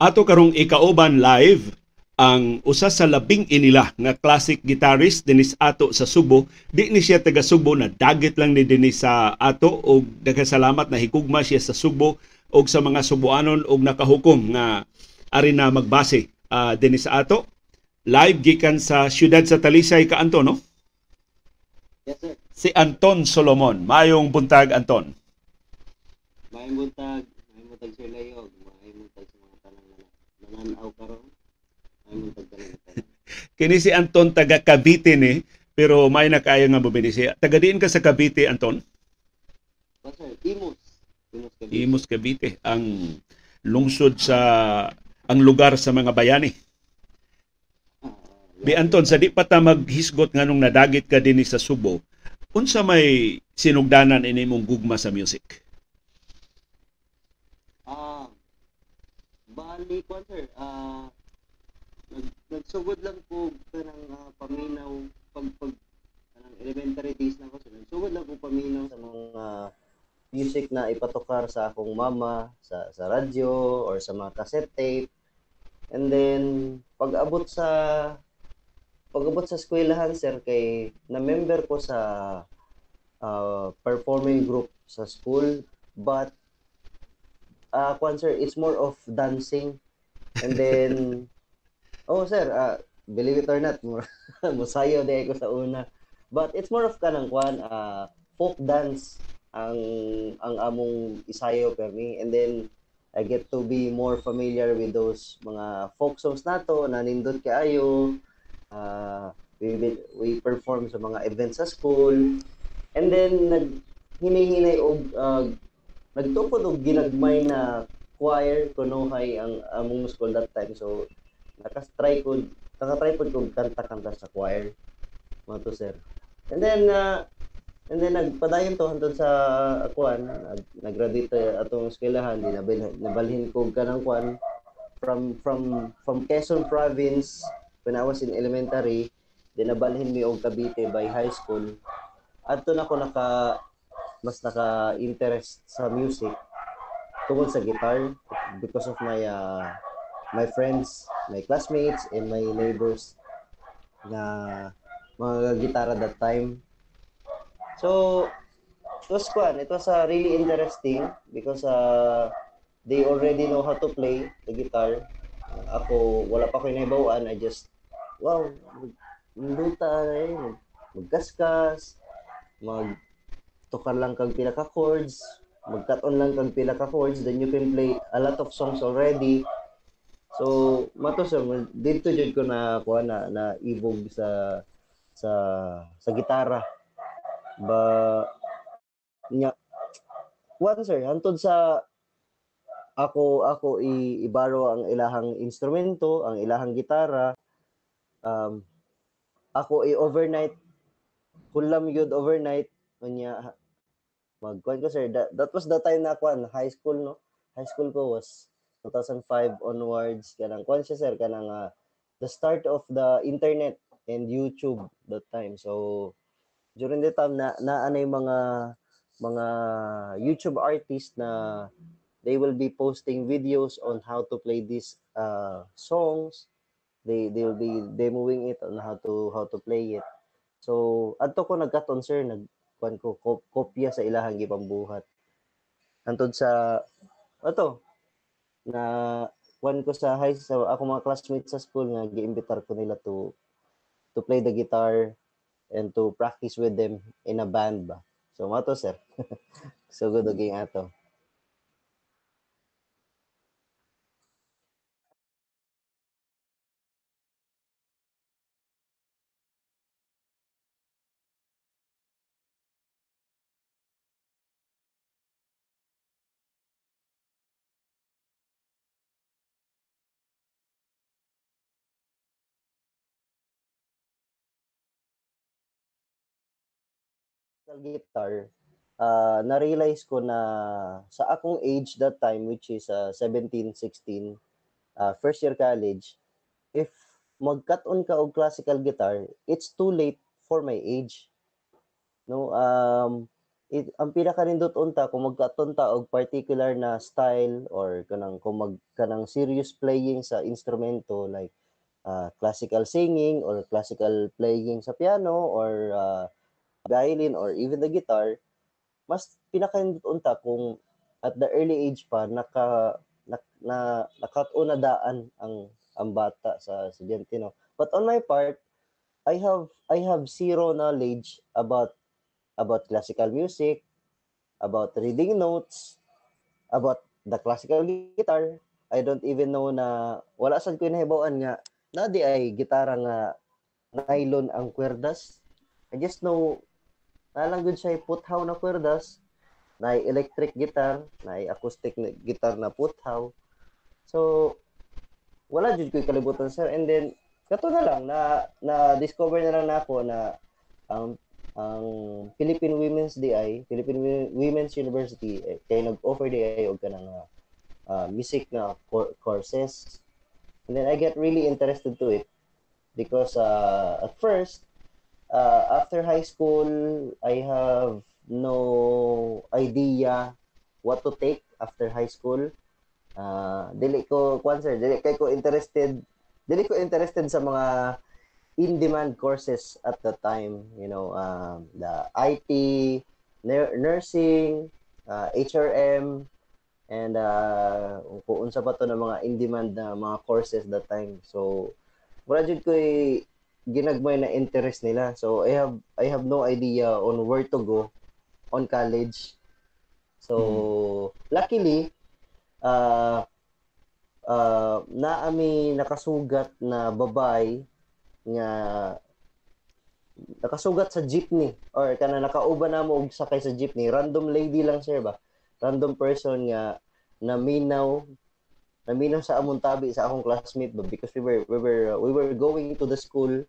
Ato karong ikauban live ang usa sa labing inila nga classic guitarist dinis ato sa Subo. Di ni siya taga Subo na dagit lang ni dinis sa ato og nagkasalamat na hikugma siya sa Subo og sa mga Subuanon og nakahukom nga ari na magbase uh, dinis sa ato. Live gikan sa siyudad sa Talisay ka Anton no? Yes, sir. si Anton Solomon. Mayong buntag Anton. Maayong buntag, maayong buntag Sir Layog, maayong buntag sa mga tanang na nananaw karon. Tanang tanan. kini si Anton taga Cavite ni pero may na kaya nga mabini siya taga diin ka sa Cavite Anton sir, Imus. Imus Cavite. Imus Cavite ang lungsod sa ang lugar sa mga bayani. Ah, Bi Anton sa di pa ta maghisgot nganong nadagit ka dinhi sa Subo. Unsa may sinugdanan ini mong gugma sa music? Ah, bali ko sir, ah, nag, nagsugod lang ko kanang ah, paminaw pag pag kanang elementary days na ko sir. Nagsugod lang ko paminaw sa mga music na ipatukar sa akong mama sa sa radyo or sa mga cassette tape. And then pag abot sa pag abot sa eskwelahan sir kay na member ko sa ah, performing group sa school but uh, kwan sir, it's more of dancing. And then, oh sir, uh, believe it or not, musayo di ako sa una. But it's more of kanang kwan, uh, folk dance ang ang among isayo per me. And then, I get to be more familiar with those mga folk songs nato na nindot kaayo. Uh, we, we- we perform sa mga events sa school. And then, nag hinihinay og uh, nagtukod og ginagmay na choir kunuhay ang among school that time. So nakastry ko nakatry po ko kanta-kanta sa choir. Mga to sir. And then uh, and then nagpadayon to hantod sa kuan nag nag-graduate tayo atong eskwelahan. Di nabil, nabalhin ko kanang kuan from from from Quezon province when I was in elementary. Di nabalhin mi og Cavite by high school. Adto na ko naka mas naka-interest sa music tungkol sa guitar because of my uh, my friends, my classmates, and my neighbors na mga gitara that time. So, it was fun. It was uh, really interesting because uh, they already know how to play the guitar. Ako, wala pa ko naibawaan. I just, wow, magluta eh, mag- magkaskas, mag tukar lang kag pila ka chords, magkat-on lang kag pila ka chords, then you can play a lot of songs already. So, mato sir, dito jud ko na kuha na na ibog sa sa sa gitara. Ba nya kuha sir, hantod sa ako ako i, ibaro ang ilahang instrumento, ang ilahang gitara. Um, ako i overnight kulam yun overnight unya magkuhan ko sir. That, that was the time na kuan high school no? High school ko was 2005 onwards. Kanang kuan siya sir. Kanang ah, the start of the internet and YouTube that time. So during the time na naanay mga mga YouTube artists na they will be posting videos on how to play these uh, songs. They they will be demoing it on how to how to play it. So adto ko nagkaton sir. Nag kuan ko kop- kopya sa ilahang gipambuhat. Antod sa ato na kuan ko sa high sa ako mga classmates sa school nga giimbitar ko nila to to play the guitar and to practice with them in a band ba. So mo to sir. So good oging ato guitar uh, na-realize ko na sa akong age that time which is uh, 17 16 uh, first year college if mag-cut-on ka og classical guitar it's too late for my age. No um it, ang pinaka-nindot unta kung magkatunta og particular na style or kanang kung mag kanang serious playing sa instrumento like uh, classical singing or classical playing sa piano or uh, violin or even the guitar mas pinaka-nindot unta kung at the early age pa naka na, na nakatuna daan ang ang bata sa estudyante no? But on my part I have I have zero knowledge about about classical music about reading notes about the classical guitar. I don't even know na wala sad ko nahibawan nga na di ay gitara nga nylon ang kwerdas. I just know na lang gud siya puthaw na kwerdas na electric guitar, na acoustic guitar na puthaw. So, wala jud ko'y kalibutan sir. And then, kato na lang, na, na discover na lang na ako na ang ang Philippine Women's DI, Philippine Women's University, eh, kay nag-offer DI og kanang uh, music na courses. And then I get really interested to it because uh, at first, uh, after high school, I have no idea what to take after high school. Uh, dili ko, kwan sir, dili kay ko interested, dili ko interested sa mga in-demand courses at the time. You know, um, the IT, nursing, uh, HRM, and uh, kung unsa pa to na mga in-demand na mga courses that time. So, wala jud ko ginagmay na interest nila. So, I have I have no idea on where to go on college. So, mm-hmm. luckily, uh, uh, na ami nakasugat na babay nga nakasugat sa jeepney or kana nakauban na mo og sakay sa jeepney random lady lang sir ba random person nga naminaw naminaw sa among tabi sa akong classmate ba because we were we were we were going to the school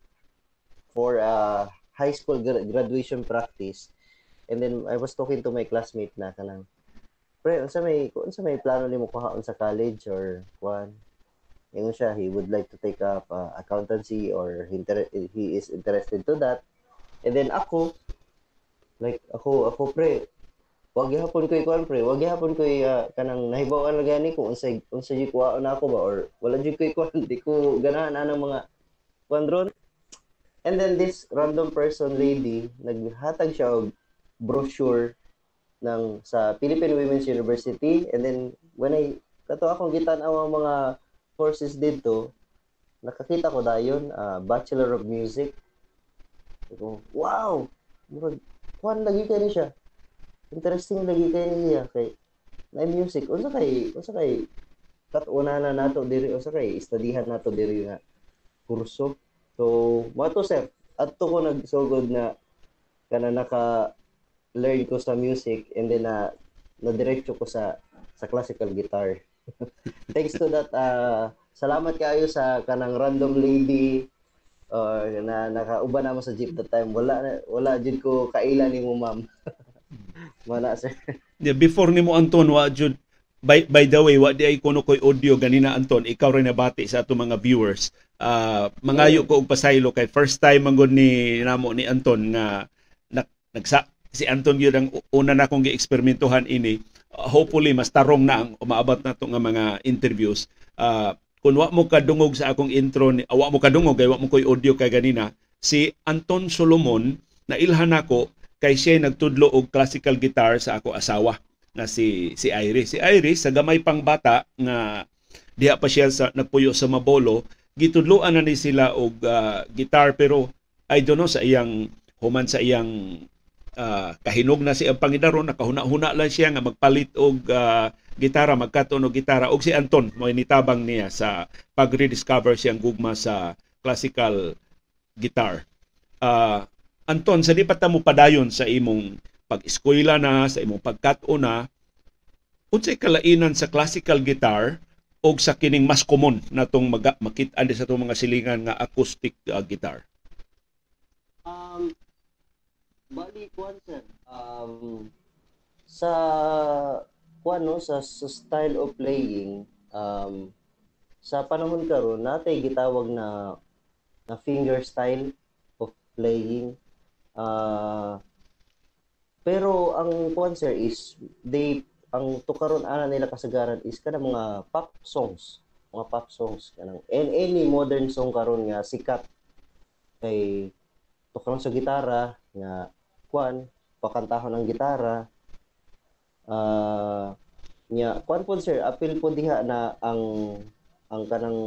for a high school graduation practice. And then I was talking to my classmate na kanang pre unsa may unsa may plano nimo kuhaon sa college or kuan ingon siya he would like to take up uh, accountancy or inter- he is interested to that. And then ako like ako ako pre wag gihapon ko ikuan pre. Wag gihapon ko uh, kanang nahibawan na gani ko unsa unsa jud kuhaon ako ba or wala jud ko ikuan di ko ganahan anang mga kuan ron. And then this random person lady naghatag siya og brochure ng sa Philippine Women's University. And then when I kato akong gitan-aw ang mga courses dito nakakita ko dayon uh, Bachelor of Music. Ko wow! Murag kuan lagi kay siya interesting lagi kay niya kay na music unsa kay unsa kay katuna na nato diri unsa kay studyhan nato diri nga kurso so mo to sir adto ko nagsugod na kana naka learn ko sa music and then na uh, na-diretso ko sa sa classical guitar. Thanks to that uh, salamat kayo sa kanang random lady uh, na nakauban na mo sa jeep that time. Wala wala jud ko kaila nimo ma'am. Wala sir. Yeah, before nimo Anton wa jud by by the way wa di ay kuno koy audio ganina Anton ikaw rin nabati sa ato mga viewers uh, mangayo ko og pasaylo kay first time manggod ni namo ni Anton nga nag, nagsa si Anton yun ang una na kong gi-eksperimentuhan ini. Uh, hopefully, mas tarong na ang umaabot na to nga mga interviews. Uh, kung wa mo kadungog sa akong intro, ni, uh, wa mo kadungog, kay wa mo ko'y audio kay ganina, si Anton Solomon, na ilhan ako, kay siya nagtudlo og classical guitar sa ako asawa na si si Iris. Si Iris sa gamay pang bata nga diha pa siya sa nagpuyo sa Mabolo, gitudloan na ni sila og uh, guitar pero I don't know sa iyang human sa iyang uh, kahinog na si ang Panginoon nakahuna-huna lang siya nga magpalit og uh, gitara magkaton gitara og si Anton mo nitabang niya sa pag-rediscover siyang gugma sa classical guitar. Uh, Anton, sa di pa mo padayon sa imong pag-eskwela na, sa imong pagkat-o na, unsay kalainan sa classical guitar o sa kining mas common natong mag makit-an sa itong mga silingan nga acoustic uh, guitar? Um, Bali, kuan sir, um, sa kuan no, sa, sa style of playing, um, sa panahon karon natay gitawag na na finger style of playing. Uh, pero ang sir is they ang tukaron ana nila kasagaran is kana mga pop songs. Mga pop songs kanang and any modern song karon nga sikat. Kay tukaron sa gitara nga kuan pakantahon ang gitara. Uh, nya kuan po sir apil po diha na ang ang kanang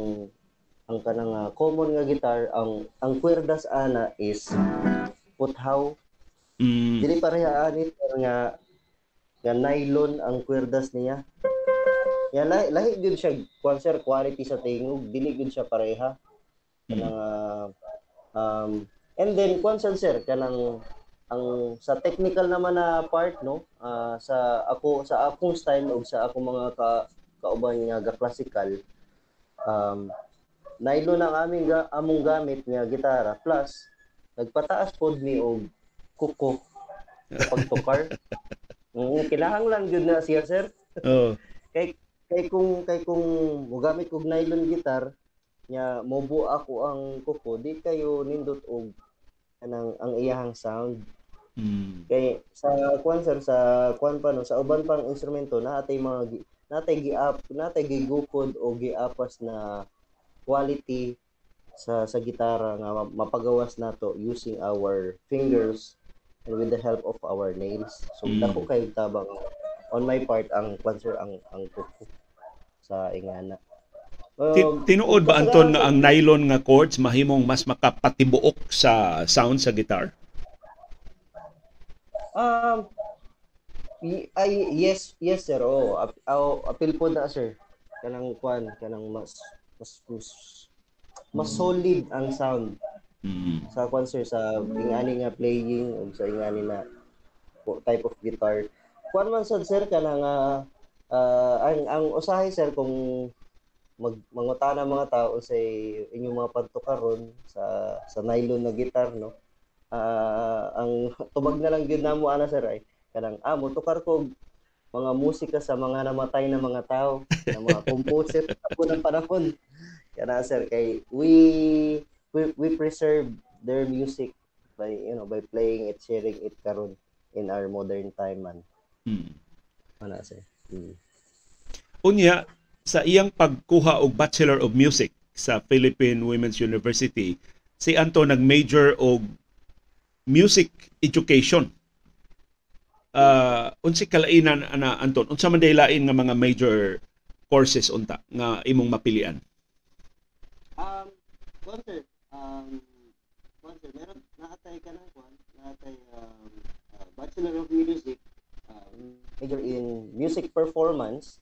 ang kanang uh, common nga guitar ang ang kwerdas ana is puthaw mm. dili pareha ani nga nga nylon ang kwerdas niya. Ya lahi, lahi gyud siya sir quality sa tingog. Dili gyud siya pareha. Kanang uh, um and then kuan sir kanang ang sa technical naman na part no uh, sa ako sa akong style o sa akong mga ka, kauban nga ga classical um nylon ang aming ga, among gamit nga gitara plus nagpataas pod mi og kuko pagtukar mm, kinahanglan gyud na siya sir oh. kay kay kung kay kung mogamit kog nylon gitar nya mobo ako ang kuko di kayo nindot og anang ang iyahang sound mm. kay sa kwan sir sa kwan pa no sa uban pang instrumento na atay mga natay gi-up natay gigukod o giapas na quality sa sa gitara nga mapagawas nato using our fingers and with the help of our nails. So mm. dako kay tabang on my part ang sir ang ang kuko sa ingana. Um, Tinuod ba Anton nga ang nylon nga chords mahimong mas makapatibuok sa sound sa guitar? Um ay yes yes sir. Oh oh, apil po na sir. Kanang kwan kanang mas mas mas, mas solid ang sound. Mm-hmm. sa sir sa ingani nga playing ug sa ingani na type of guitar. Kwan man sad sir kanang uh, uh, ang ang usahay sir kung mag mangutana mga tao sa inyong mga pantukaron sa sa nylon na gitar no? Uh, ang tubag na lang gyud namo ana sir ay kanang ah mo tukar ko mga musika sa mga namatay na mga tao na mga composer. Sa unang panahon kana sir kay we, we we preserve their music by you know by playing it sharing it karon in our modern time man hmm. ana sir hmm. unya sa iyang pagkuha og Bachelor of Music sa Philippine Women's University, si Anto nag-major og music education. Uh, unsi kalainan ana Anton, unsa man lain nga mga major courses unta nga imong mapilian? Sir, um, well, sir, meron naatay ka ng kwan, naatay um, uh, Bachelor of Music, um, major in music performance,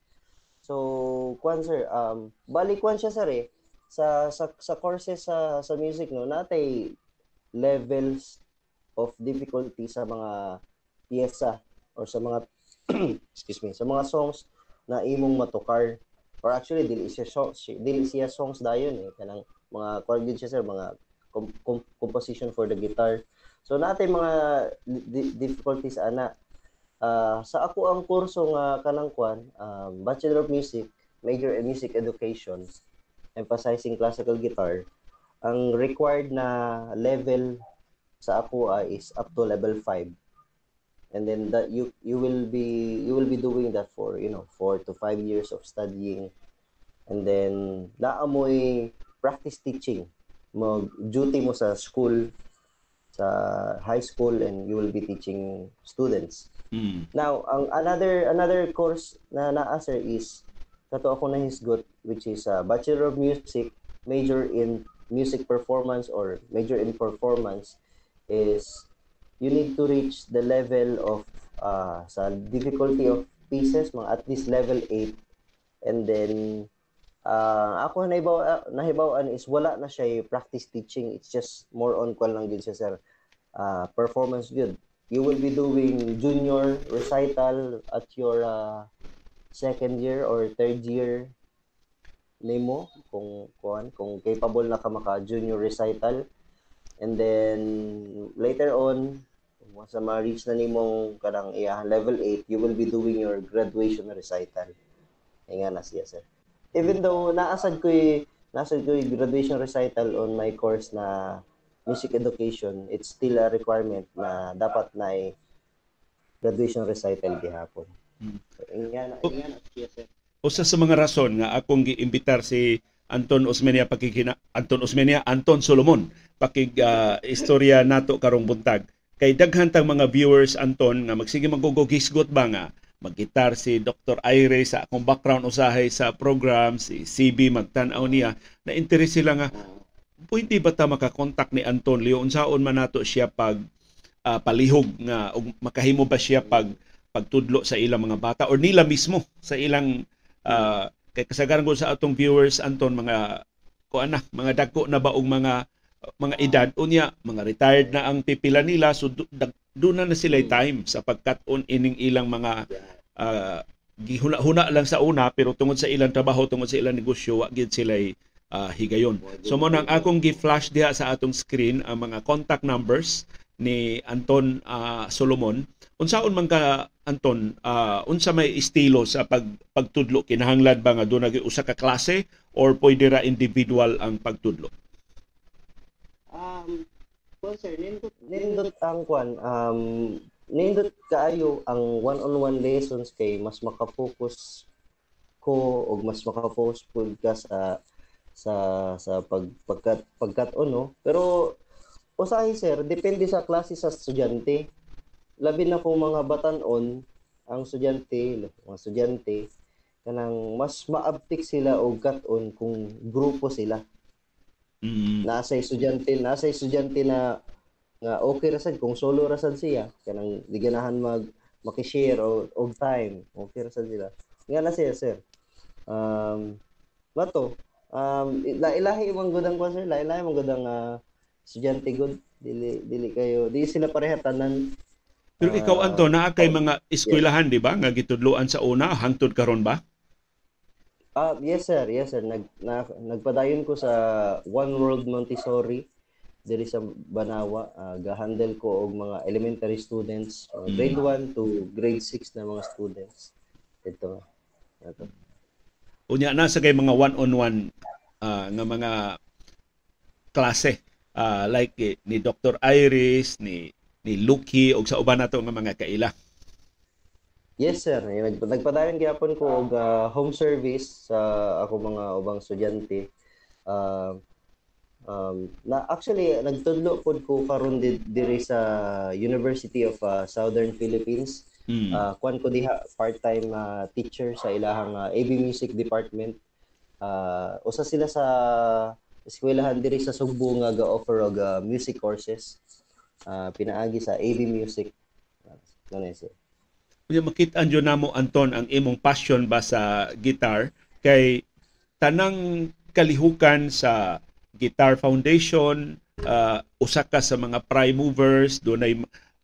So, kwan sir, um, bali kwan siya sir eh. Sa, sa, sa courses sa, sa music, no, natay levels of difficulty sa mga piyesa or sa mga excuse me, sa mga songs na imong matukar or actually dili siya songs dili siya songs dayon eh kanang mga chord siya sir mga com- com- composition for the guitar so natay mga di- difficulties ana Uh, sa ako ang kurso nga kanang kwan, um, Bachelor of Music, major in Music Education, emphasizing classical guitar. Ang required na level sa ako uh, is up to level 5. And then that you you will be you will be doing that for, you know, 4 to 5 years of studying. And then naamoy practice teaching. Mag duty mo sa school sa high school and you will be teaching students Mm. Now, ang another another course na naa sir is kato ako na hisgot which is uh, Bachelor of Music, major in music performance or major in performance is you need to reach the level of uh, sa difficulty of pieces mga at least level 8 and then uh, ako nahibaw uh, nahibawan is wala na siya practice teaching. It's just more on kwan lang din siya sir. Uh, performance good you will be doing junior recital at your uh, second year or third year nimo kung kuan kung capable na ka maka junior recital. And then later on kung sa ma-reach na nimong kanang iya level 8 you will be doing your graduation recital. Ay na siya sir even though naasad ko nasad ko graduation recital on my course na music education, it's still a requirement na dapat na graduation recital gihapon. Mm. So, ingana, Oh. sir. usa sa mga rason nga akong giimbitar si Anton Osmeña pakikina Anton Osmeña Anton Solomon pakig ah, istorya nato karong buntag kay daghan tang mga viewers Anton nga magsige magugogisgot ba nga magitar si Dr. Aire sa akong background usahay sa program si CB magtan-aw niya na interes sila nga pwede ba ta makakontak ni Anton Leo unsaon man nato siya pag ah, palihog nga ug makahimo ba siya pag pagtudlo sa ilang mga bata or nila mismo sa ilang ah, kay kasagaran ko sa atong viewers Anton mga kuan na mga dagko na ba og mga mga edad unya mga retired na ang pipila nila. So doon na na sila time sa pagkat-on ining ilang mga ah, gihuna-huna lang sa una pero tungod sa ilang trabaho tungod sa ilang negosyo wa gid sila higayon. So mo nang akong gi-flash diha sa atong screen ang mga contact numbers ni Anton ah, Solomon. Unsaon man ka Anton, ah, unsa may estilo sa pag pagtudlo? Kinahanglan ba nga doon usa ka klase or pwede ra individual ang pagtudlo? Um, well, sir, nindot, nindot ang kwan um nindot kaayo ang one-on-one lessons kay mas makafocus ko og mas makafocus pud ka sa sa sa pag pagkat pagkat no? Pero usahay sir depende sa klase sa estudyante. Labi na kung mga batan-on ang estudyante mga estudyante kanang mas maabtik sila og kat-on kung grupo sila Mm. nasa estudyante nasa estudyante na nga okay ra sad kung solo ra sad siya kanang di ganahan mag makishare og, og time okay ra sad sila. Nga na siya sir. Um mato um la ilahi imong gudang ko sir. La ilahi imong gudang uh, estudyante good. Dili dili kayo di sila pareha tanan. Pero ikaw Ah, Anton, naa kay mga eskwelahan di ba? Nga gitudloan sa una hangtod karon ba? Ah, yes sir, yes sir. Nag na, nagpadayon ko sa One World Montessori diri sa Banawa. Ah, gahandle ko og mga elementary students, mga grade 1 to grade 6 na mga students. Ito. Ito. Unya na sa kay mga one-on-one ah, nga mga klase ah, like eh, ni Dr. Iris, ni ni Lucky og sa uban nato nga mga kaila. Yes sir, Nag, nagpadayon gyapon ko og ah, home service sa ako mga ubang estudyante. Ah, um, na actually nagtudlo pod ko karon di, diri sa University of ah, Southern Philippines. Mm. Ah, kuan ko diha part-time ah, teacher sa ilahang ah, AB Music Department. Ah, usa sila sa eskwelahan diri sa Sugbo nga ga-offer og ah, music courses. Ah, pinaagi sa AB Music. Ano siya? Unya makit-an jud namo Anton ang imong passion ba sa guitar? Kay tanang kalihukan sa Guitar Foundation ah, usa ka sa mga prime movers dunay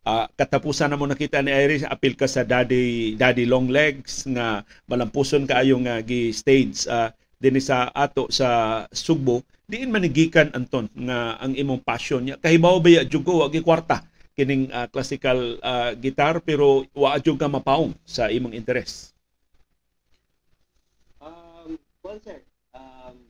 ah, katapusan na mo nakita ni Iris apil ka sa Daddy Daddy Long Legs nga malampuson kaayo nga gi stage ah, dinhi sa ato sa Sugbo. Diin manigikan Anton nga ang imong passion niya. Kahibaw ba ya jud ko wa kwarta kining ah, classical ah, guitar pero wa jud ka mapaong sa imong interes. um, well, sir, um,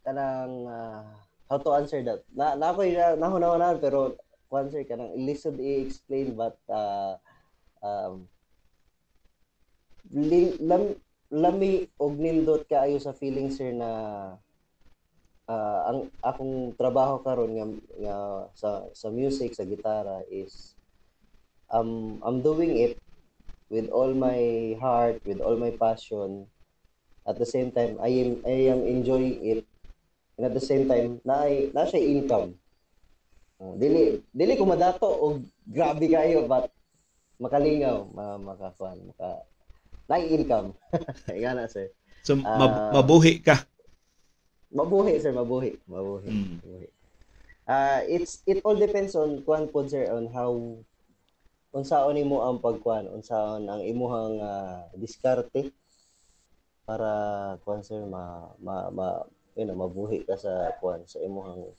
kanang ah, how to answer that na na ako na nahunahunan pero kwan sir kanang lisod i-explain but uh, um li, lam, lami og nindot kaayo sa feeling sir na ah, ang akong trabaho karon nga, nga sa sa music sa gitara is um I'm doing it with all my heart with all my passion at the same time I am I am enjoying it and at the same time na na siya income Uh, dili dili ko madato og grabe kayo but makalingaw ma, makakuan maka na income Nga na sir So Ah. mabuhi ka. Mabuhi sir mabuhi. Mabuhi Mm. mabuhi. Ah it's it all depends on kuan pod sir on how unsaon nimo ang pagkuan unsaon ang imuhang ah, diskarte para kuan sir ma ma, ma yun na, mabuhi ka sa kuan sa imuhang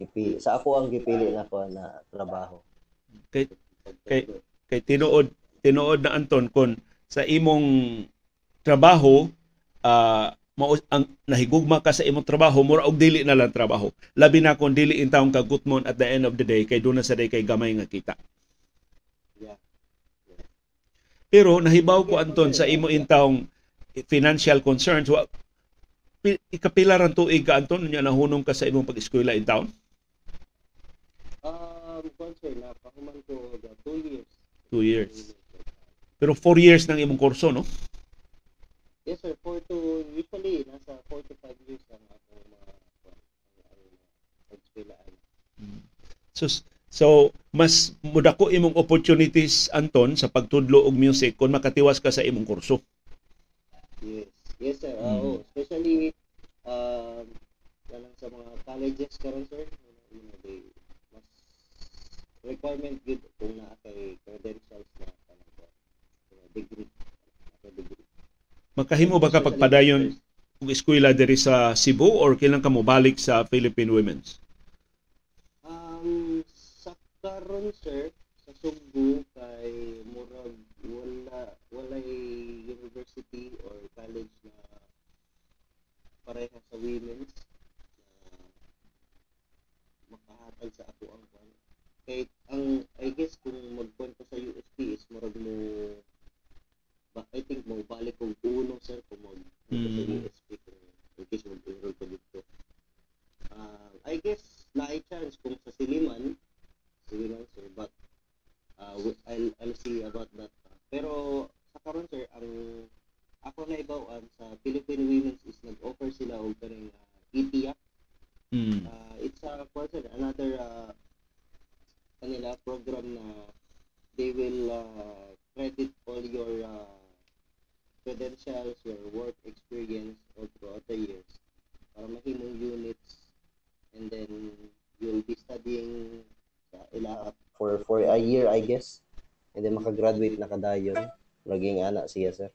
gipili sa ako ang gipili na kuan na trabaho. Kay kay kay tinuod tinuod na Anton kon sa imong trabaho ah, mao ang nahigugma ka sa imong trabaho mura og dili na lang trabaho labi na kung dili in taong kagutmon at the end of the day kay doon na sa day kay gamay nga kita pero nahibaw ko anton sa imo intawong financial concerns wa pi- ikapila ran tuig ka anton nya nahunong ka sa imong pag-eskwela in town Um, concern na pahuman ko the two years. Two years. pero four years nang imong kurso no Yes sir, four to, usually nasa four to five years lang ako mga ang, ang pag-eskwelahan. So so mas mudako imong opportunities anton sa pagtudlo og music kung makatiwas ka sa imong kurso. Yes. Yes sir, Mm. oo. Especially, um, lang sa mga colleges karon sir, you know, you know, they, mas requirement good kung naa kay credentials na kanang you know, degree. Naka degree. Makahimo ba ka pagpadayon og eskwela diri sa Cebu or kailan ka mo balik sa Philippine Women's? Um, sa karon sir, sa Sugbo kay murag wala walay university or college na pareha sa women's na makahatag sa ako ang. Kay ang I guess kung ko sa UST is murag mo ba, I think mo balik kog uno sir kung mag Mm. UST kung in case mag-enroll ko dito. Uh, I guess na chance kung sa Siliman, Siliman sir, but uh, I'll, I'll see about that. Pero sa karon sir, ang ako na ibawaan sa Philippine Women's is nag-offer sila og kaning uh, ETIAC. Mm. Uh, it's a person another uh, kanila program na they will uh, credit all your uh, credentials, your work experience all throughout the years para mahimong units and then you'll be studying sa ila For for a year, I guess. And then makagraduate na kadayon. Naging anak siya, sir.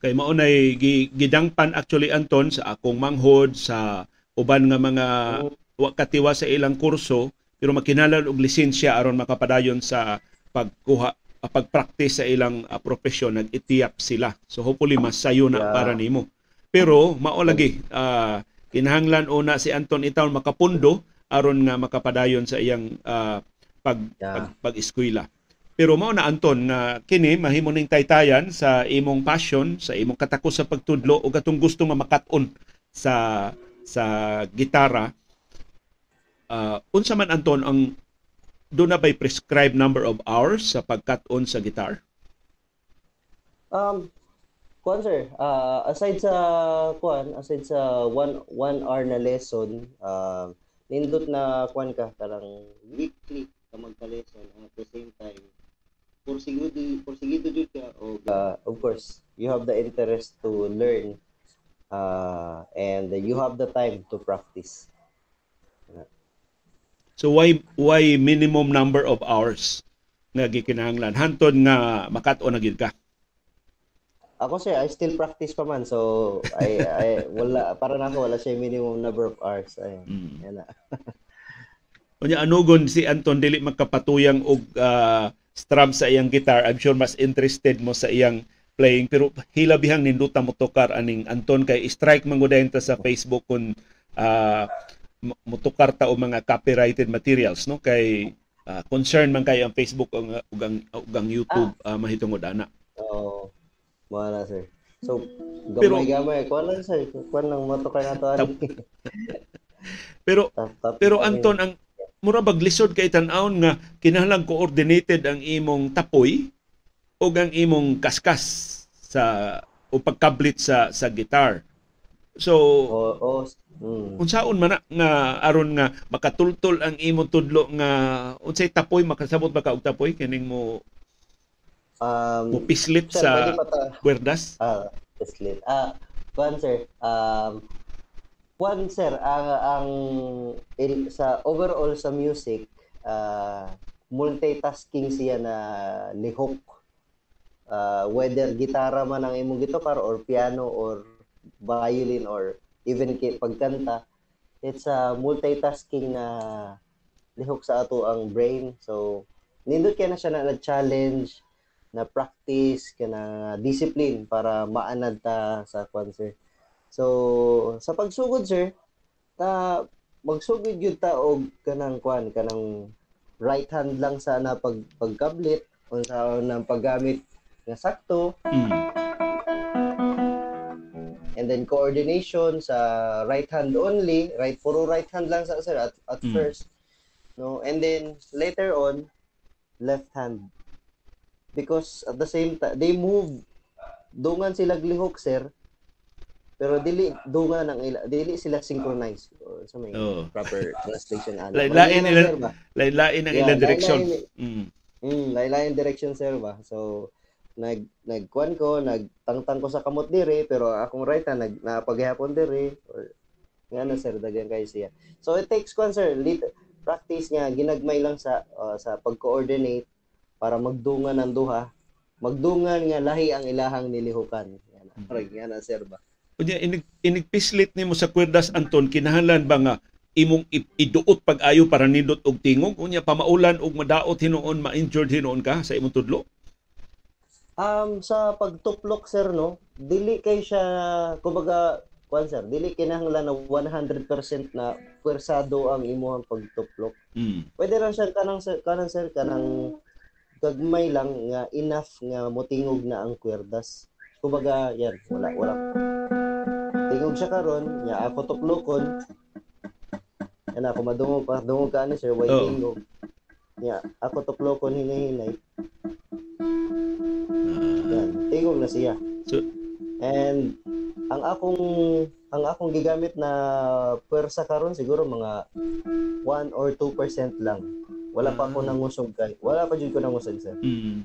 Kay mao nay gi- gidangpan actually anton sa akong manghod sa uban nga mga wa katiwa sa ilang kurso pero makinahanglan og lisensya aron makapadayon sa pagkuha ah, pag-practice sa ilang ah, profesyon nag-itiyak sila. So hopefully mas sayo na Yeah. para nimo. Pero mao lagi ah, kinahanglan una si Anton Itaon makapundo aron nga makapadayon sa iyang ah, pag, Yeah. pag pag-eskwela. Pero mao na Anton nga kini mahimo ning taytayan sa imong passion, sa imong katakos sa pagtudlo ug atong gusto nga makat-on sa sa gitara. Uh, unsa man Anton ang do na bay prescribed number of hours sa pagkat-on sa guitar? Um, kuan sir, ah, aside sa kuan, aside sa one one hour na lesson, ah, nindot na kuan ka karang weekly ka magka-lesson and at the same time porsigido porsigido jud ka o uh, of course, you have the interest to learn uh, and you have the time to practice. So why why minimum number of hours nga gikinahanglan hanton nga makat-on na gid ka? Ako sir, I still practice pa man. So, I, I wala, para na ako, wala siya minimum number of hours. Ayun. Mm. Yan na. Unya anugon si Anton dili magkapatuyang og ah, strum sa iyang guitar. I'm sure mas interested mo sa iyang playing pero hilabihang ninduta mo tokar aning Anton kay strike man ta sa Facebook kun ah, motukar ta og mga copyrighted materials no kay ah, concern man kay ang Facebook ug ang, ug ang YouTube ah, mahitungod ana. Oo. mga na sir. So, Pero- gamay-gamay. Kuha lang sir. Kuha lang motokar na to. ani. Pero Tap- tap- Pero Anton, ang mura bag lisod kay tan-aon nga kinahanglan coordinated ang imong tapoy o ang imong kaskas sa o pagkablit sa sa guitar. So Oo. oo. Mm. unsaon man na, nga aron nga makatultol ang imong tudlo nga unsay tapoy makasabot ba ka og tapoy kining mo mo Um, pislit sir, sa kwerdas? Ah, slit. Ah, kuan sir. Um, kuan sir, ang, ang il, sa overall sa music, ah, multitasking siya na lihok. Ah, whether gitara man ang imong gitar or piano or violin or even pagkanta, it's a multitasking na lihok sa ato ang brain. So, nindot kaya na siya na challenge na practice kana discipline para maanad ta sa kwan sir. So sa pagsugod sir, ta magsugod gyud ta og kanang kwan kanang right hand lang sana pag pagkablit unsa nang paggamit nga sakto Mm. And then coordination sa right hand only right puro right hand lang sa sir at, at Mm. first no and then later on left hand because at the same time they move dungan sila glihok sir pero dili dungan ang ila dili sila synchronize or sa may Oo. proper translation ana Lain- Pero lain yun lang, ila-? Lain-lain ang direksyon. lain-lain. Mm. Mm, lain-lain direction sir ba. So nag nagkuan ko, nagtangtang ko sa kamot dire pero akong right hand nag napaghapon dire or ngano sir daghan kay siya. So it takes kwan sir, lit, practice nga ginagmay lang sa uh, sa pag-coordinate para magdungan ang duha. Magdungan nga lahi ang ilahang nilihukan. Yan. Mm. Parang yan sir ba. Unya inig inigpislit nimo sa kwerdas Anton kinahanglan ba nga imong iduot pag-ayo para nindot og tingog unya pamaulan og madaot hinuon ma-injured hinuon ka sa imong tudlo? Um, sa pagtuplok, sir, no, dili kay siya, kumbaga, kwan, sir, dili kinahanglan na 100% na pwersado ang imuhang pagtuplok. Mm. Pwede lang siya kanang, sir, kanang, sir, kanang gagmay lang nga enough nga motingog na ang kwerdas. Kumbaga, yan, wala, wala. Tingog siya karon, nya ako tuplokon. Yan ako madungog pa, dungog ka ano, sir, way Oo. tingog. Nya ako tuplokon hinay-hinay. Tingog na siya. So- And ang akong ang akong gigamit na pwersa karon siguro mga 1 or 2% lang. Wala pa ako Ah. nangusog kay. Wala pa jud ko nangusog sir. Mm.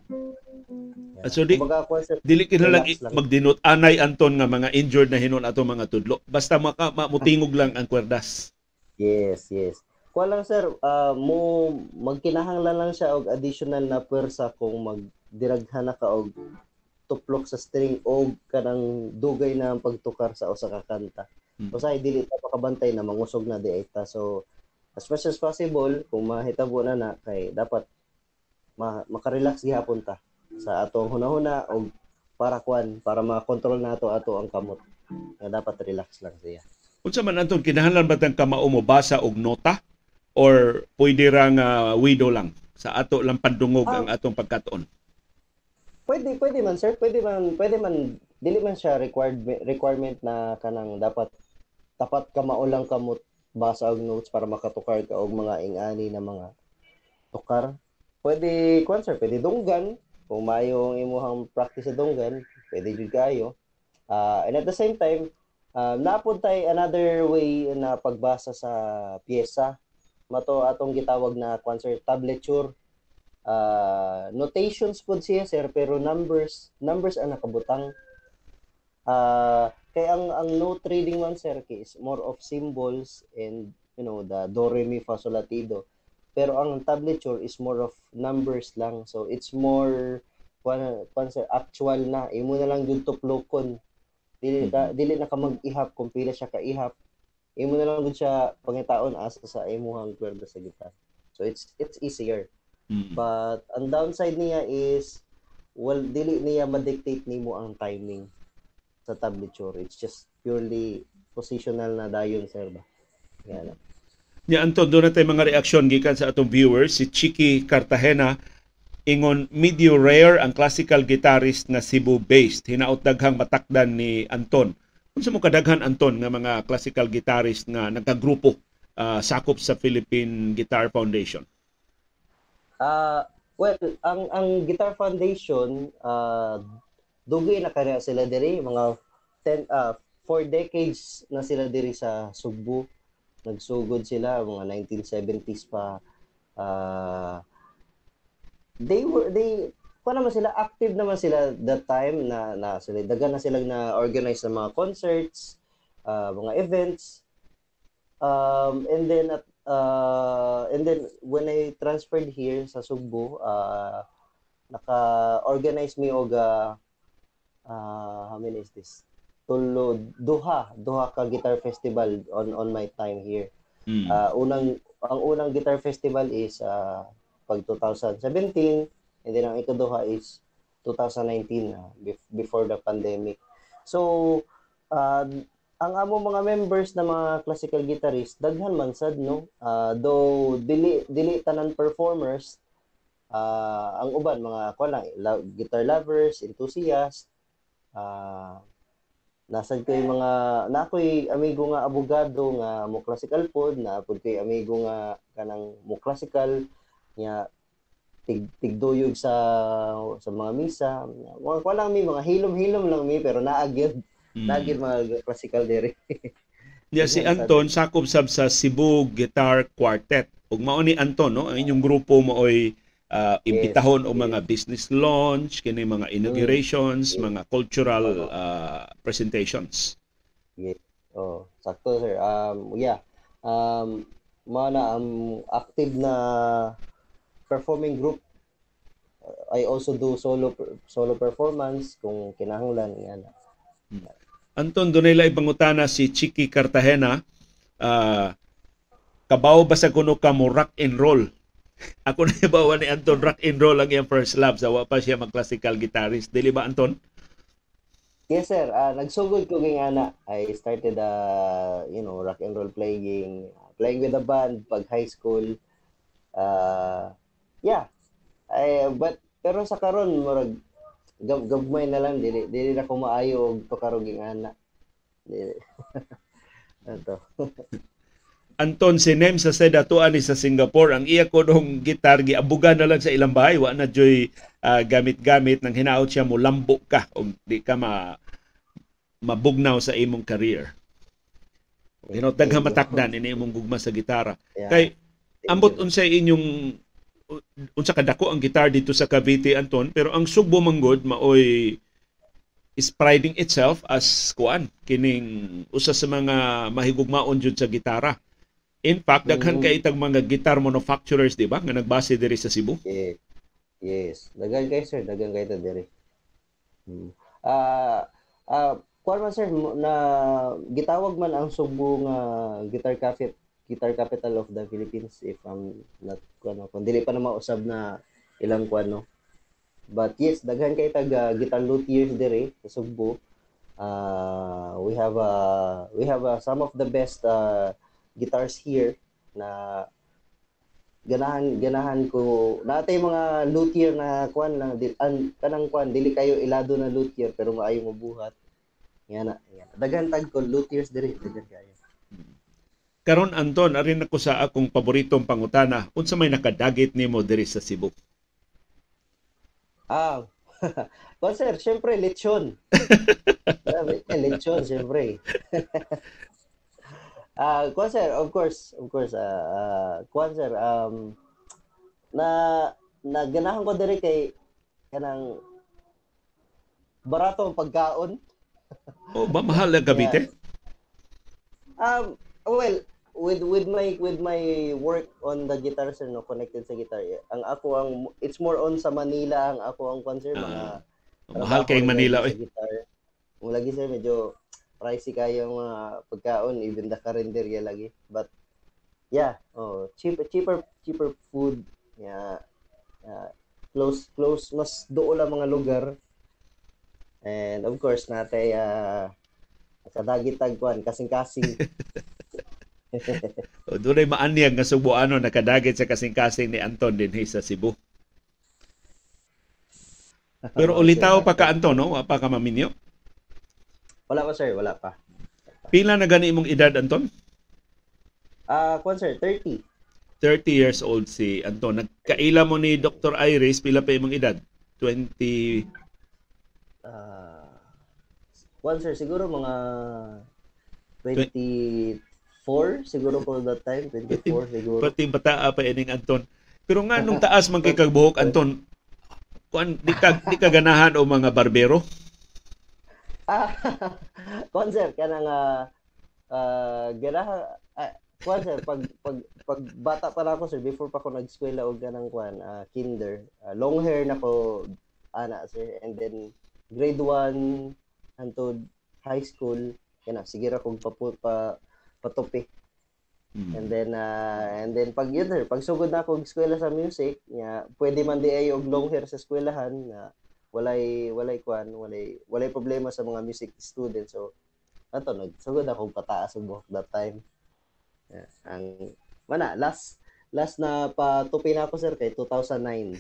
Yan. Ah, so di- Kumbaga ako sir, Dili kinahanglan Relax lang. magdinot anay Anton nga mga injured na hinuon ato mga tudlo. Basta maka mamutingog lang ang kwerdas. Yes, yes. Kuha lang sir, ah, mo magkinahanglan lang siya og additional na pwersa kung magdiraghan na ka og tuplok sa string o kanang dugay na ang pagtukar sa usa ka kanta. Hmm. Usahay dili ta makabantay na mangusog na di ta. So as much as possible kung mahitabo na na kay dapat ma makarelax gihapon ta sa atong hunahuna og para kwan para makontrol nato ato ang kamot. Nga dapat relax lang siya. Unsa man Anton kinahanglan ba tang kamao mo basa og nota or pwede ra nga widow lang sa ato lang pandungog Ah. ang atong pagkatuon. Pwede, pwede man sir, pwede man, pwede man, dili man siya required requirement na kanang dapat tapat ka maulang kamot basa og notes para makatukar ka og mga ingani na mga tukar. Pwede, kwan sir, pwede dunggan. Kung mayo ang imuhang practice sa dunggan, pwede jud kayo. Ah, and at the same time, uh, naapod tay another way na pagbasa sa pyesa. Mato atong gitawag na kwan sir, tablature uh, notations po siya sir pero numbers numbers ang nakabutang. Uh, kaya ang ang note reading man sir kay is more of symbols and you know the do re mi fa sol la ti do. Pero ang tablature is more of numbers lang. So it's more kwan, kwan sir actual na. Imo na lang jud tuplokon dili ka dili na ka mag-ihap kung pila siya ka ihap imo na lang jud siya pangitaon asa sa imuhang kwerda sa gitar so it's it's easier Mm. But ang downside niya is well dili niya ma-dictate nimo ang timing sa tablature. It's just purely positional na dayon sir ba. Yan. Nya Anton, doon natin mga reaksyon gikan sa atong viewers. Si Chiki Cartagena, ingon medyo rare ang classical guitarist na Cebu-based. Hinaot daghang matakdan ni Anton. Unsa mo kadaghan Anton nga mga classical guitarist nga nagkagrupo ah, sakop sa Philippine Guitar Foundation? Ah, well, ang ang Guitar Foundation uh dugay na kaya sila diri mga 10 ah four decades na sila diri sa Sugbo. Nagsugod sila mga 1970s pa. ah they were they pa naman sila active naman sila that time na na sila dagan na sila na organize ng mga concerts, ah, mga events. Um, and then at uh, and then when I transferred here sa Sugbo, uh, naka-organize mi og uh, uh, how many is this? Tulo, duha, duha ka guitar festival on on my time here. Mm. Uh, unang ang unang guitar festival is uh, pag 2017 and then ang ikaduha is 2019 uh, bef- before the pandemic. So uh, ang amo mga members na mga classical guitarist daghan man sad no. Uh, though dili dili tanan performers uh, ang uban mga ko lang guitar lovers, enthusiasts, uh, nasad ko mga na ako'y amigo nga abogado nga mo classical pod na pud ko'y amigo nga kanang mo classical nya tig tigduyog sa sa mga misa mga ko lang mi mga hilom-hilom lang mi pero naagid mm. mga classical diri Ya si Anton sakop sab sa Cebu Guitar Quartet. Ug mao ni Anton no, ang inyong grupo mo oy uh, imbitahon yes, o mga business launch, kini mga inaugurations, yes. mga cultural uh, presentations. Yes. Oh, sakto sir. Um yeah. Um mana um active na performing group I also do solo solo performance kung kinahanglan na. Hmm. Anton dunay pangutana si Chiki Cartagena uh, kabaw ba sa kuno ka mo rock and roll ako na ibawa ni Anton rock and roll ang iyang first love sa pa siya mag classical guitarist. Dili ba Anton? Yes sir, uh, nagsugod ko ging ana. I started uh, you know, rock and roll playing, playing with a band pag high school. Uh, yeah. I, but pero sa karon murag gab gabmay na lang dili dili na ko maayo og pakaruging ana. Dili. Ato. Anton Sinem sa sedatuan ni sa Singapore ang iya ko dong gitar giabuga na lang sa ilang bahay wa na joy uh, gamit-gamit nang hinaot siya mo lambo ka o di ka ma mabugnaw sa imong career. You know, daghang matakdan ini imong gugma sa gitara. Yeah. Kay ambot unsay inyong unsa kadako ang gitar dito sa Cavite Anton pero ang Sugbo manggod maoy is priding itself as kuan kining usa sa mga mahigugmaon jud sa gitara In fact, daghan kay itag mga guitar manufacturers, di ba, nga nagbase diri sa Cebu? Yes. Yes. Daghan kay sir, daghan kay ta diri. Hmm. Ah, uh, uh, kuan man sir na gitawag man ang Cebu nga guitar cafe guitar capital of the Philippines if I'm not kuno kung dili pa na mausab na ilang kuan no. But yes, daghan kay tag uh, guitar luthiers diri sa Cebu. Uh, we have uh, we have uh, some of the best uh, guitars here na ganahan ganahan ko natay mga luthier na kwan lang di, an, kanang kwan dili kayo ilado na luthier pero maayo mabuhat yan na yan. daghan tag ko luthiers diri daghan kayo karon Anton arin ako sa akong paboritong pangutana unsa may nakadagit nimo diri sa Cebu ah Well, sir, syempre, lechon. lechon, syempre. Ah, uh, sir, of course, of course, uh, uh sir, um, na naganahan ko diri kay kanang barato ang pagkaon. oh, ba mahal ang Cavite? Yeah. Um, well, with with my with my work on the guitar sir no connected sa guitar ang ako ang it's more on sa Manila ang ako ang concert mga uh, mahal kay Manila eh. Guitar. Mo lagi sir medyo pricey kayo mga pagkaon even the karinderya lagi. But yeah oh cheap cheaper cheaper food. Yeah uh, close close mas doon lang mga lugar. And of course natay uh, sa dagitag kwan kasing-kasing o dunay maanyag nga Subuano nakadagit sa kasing-kasing ni Anton din sa Cebu pero ulitaw pa ka Anton no pa ka maminyo wala pa sir, wala pa. Pila na gani imong edad Anton? Ah, uh, kwan sir, 30. 30 years old si Anton. Nagkaila mo ni Dr. Iris, pila pa imong edad? 20 Ah, uh, sir, siguro mga 24 siguro for that time, 24 siguro. Pati bata pa ining Anton. Pero nga nung taas man kay kagbuhok Anton, kuan di ka di ka ganahan o mga barbero? Ah, concert ka nang uh, uh, ganaha uh, sir pag pag pag bata pa ako sir before pa ako nag-eskwela og kanang kwan uh, kinder uh, long hair na ko ana sir and then grade 1 hantod high school kana sige ra kog pa, pa patupi mm. and then uh, and then pag yun sir pag sugod na ako og eskwela sa music nya pwede man di ay og long hair sa eskwelahan na walay walay kwan, walay walay problema sa mga music students. So ato nagsugod ako pataas og buhok that time. Yeah, ang mana last last na patupi na ako sir kay 2009.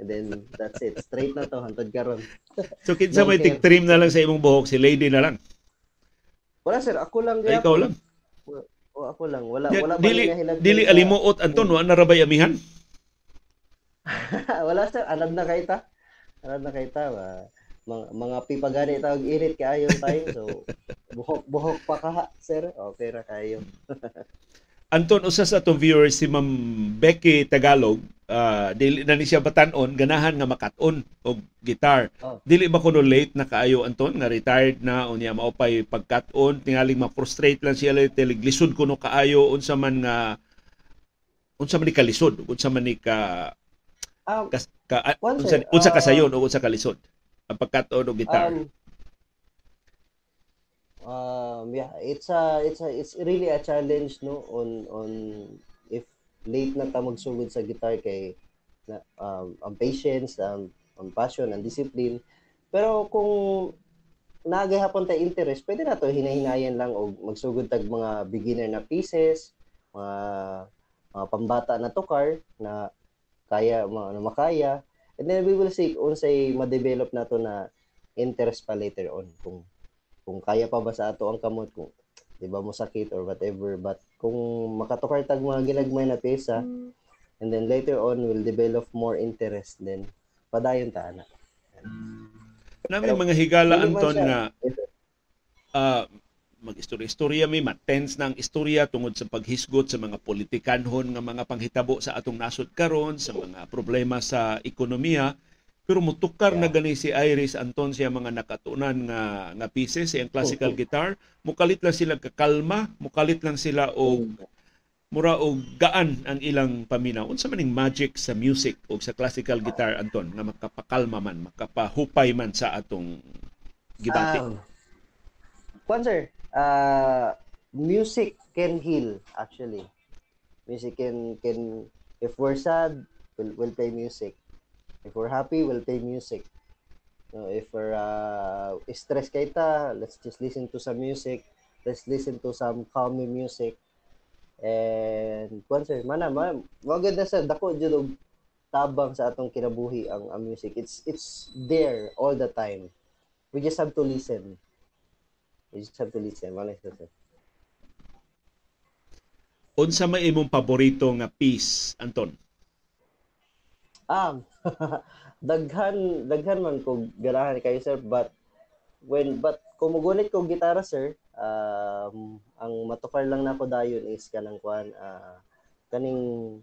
And then that's it. Straight na to hantod karon. So kinsa may tig-trim na lang sa imong buhok si lady na lang. Wala sir, ako lang Ay, ikaw lang. O ako lang. Wala Ya, wala dili dili alimuot anton wa na rabay amihan. wala sir, anad na kay ta. Anad na kay ta. Ba? Mga, mga pipagani tawag init kaayo time. So buhok buhok pa ka sir. Okay ra kayo. Anton usa sa atong viewers si Ma'am Becky Tagalog, ah, dili na ni siya batanon ganahan nga makat-on og guitar. Oh. Dili ba kuno late na kaayo Anton nga retired na unya mao pay pagkat-on tingaling ma-frustrate lang siya tilig lisod kuno kaayo unsa man nga unsa man ni kalisod unsa man ni ka Um, kas, ka ah, One, unsa, unsa kasayon o unsa kalisod ang pagkat-on og guitar. Um, um, yeah, it's a it's a it's really a challenge no on on if late na ta magsugod sa guitar kay na, um, ang patience, ang, ang passion, ang discipline. Pero kung nagahapon ta interest, pwede na to hinahinayan lang og magsugod tag mga beginner na pieces, mga, mga pambata na tukar na kaya mga na makaya and then we will see unsay ma-develop nato na interest pa later on kung kung kaya pa ba sa ato ang kamot kung di ba mo sakit or whatever. But kung makatukar tag mga ginagmay na pyesa and then later on will develop more interest then padayon ta ana Nami mga higala Anton siya- nga ah mag-istorya-istorya mi matens na ang istorya tungod sa paghisgot sa mga politikanhon nga mga panghitabo sa atong nasod karon sa mga problema sa ekonomiya pero mutukar na gani si Iris Anton siya mga nakatunan nga nga pieces siyang classical Oo. guitar mukalit lang sila kakalma mukalit lang sila og mura og gaan ang ilang paminaw unsa man ning magic sa music o sa classical guitar Anton nga makapakalma man makapahupay man sa atong gibati Um, Kwan sir, uh, music can heal actually. Music can can if we're sad, we'll, we'll play music. If we're happy, we'll play music. No, if we're uh, stressed kay ta, let's just listen to some music. Let's listen to some calming music. And kwan sir, mana man, wagad na sa dako jud tabang sa atong kinabuhi ang, ang music. It's it's there all the time. We just have to listen. We just have to listen. Wala siya, sir. unsa may imong paborito nga piece Anton Um, daghan, daghan man ko ganahan kayo, sir. But, when, but, kung mugunit ko gitara, sir, um, ang matukar lang na ko dayon is kanang kwan, ah, kaning,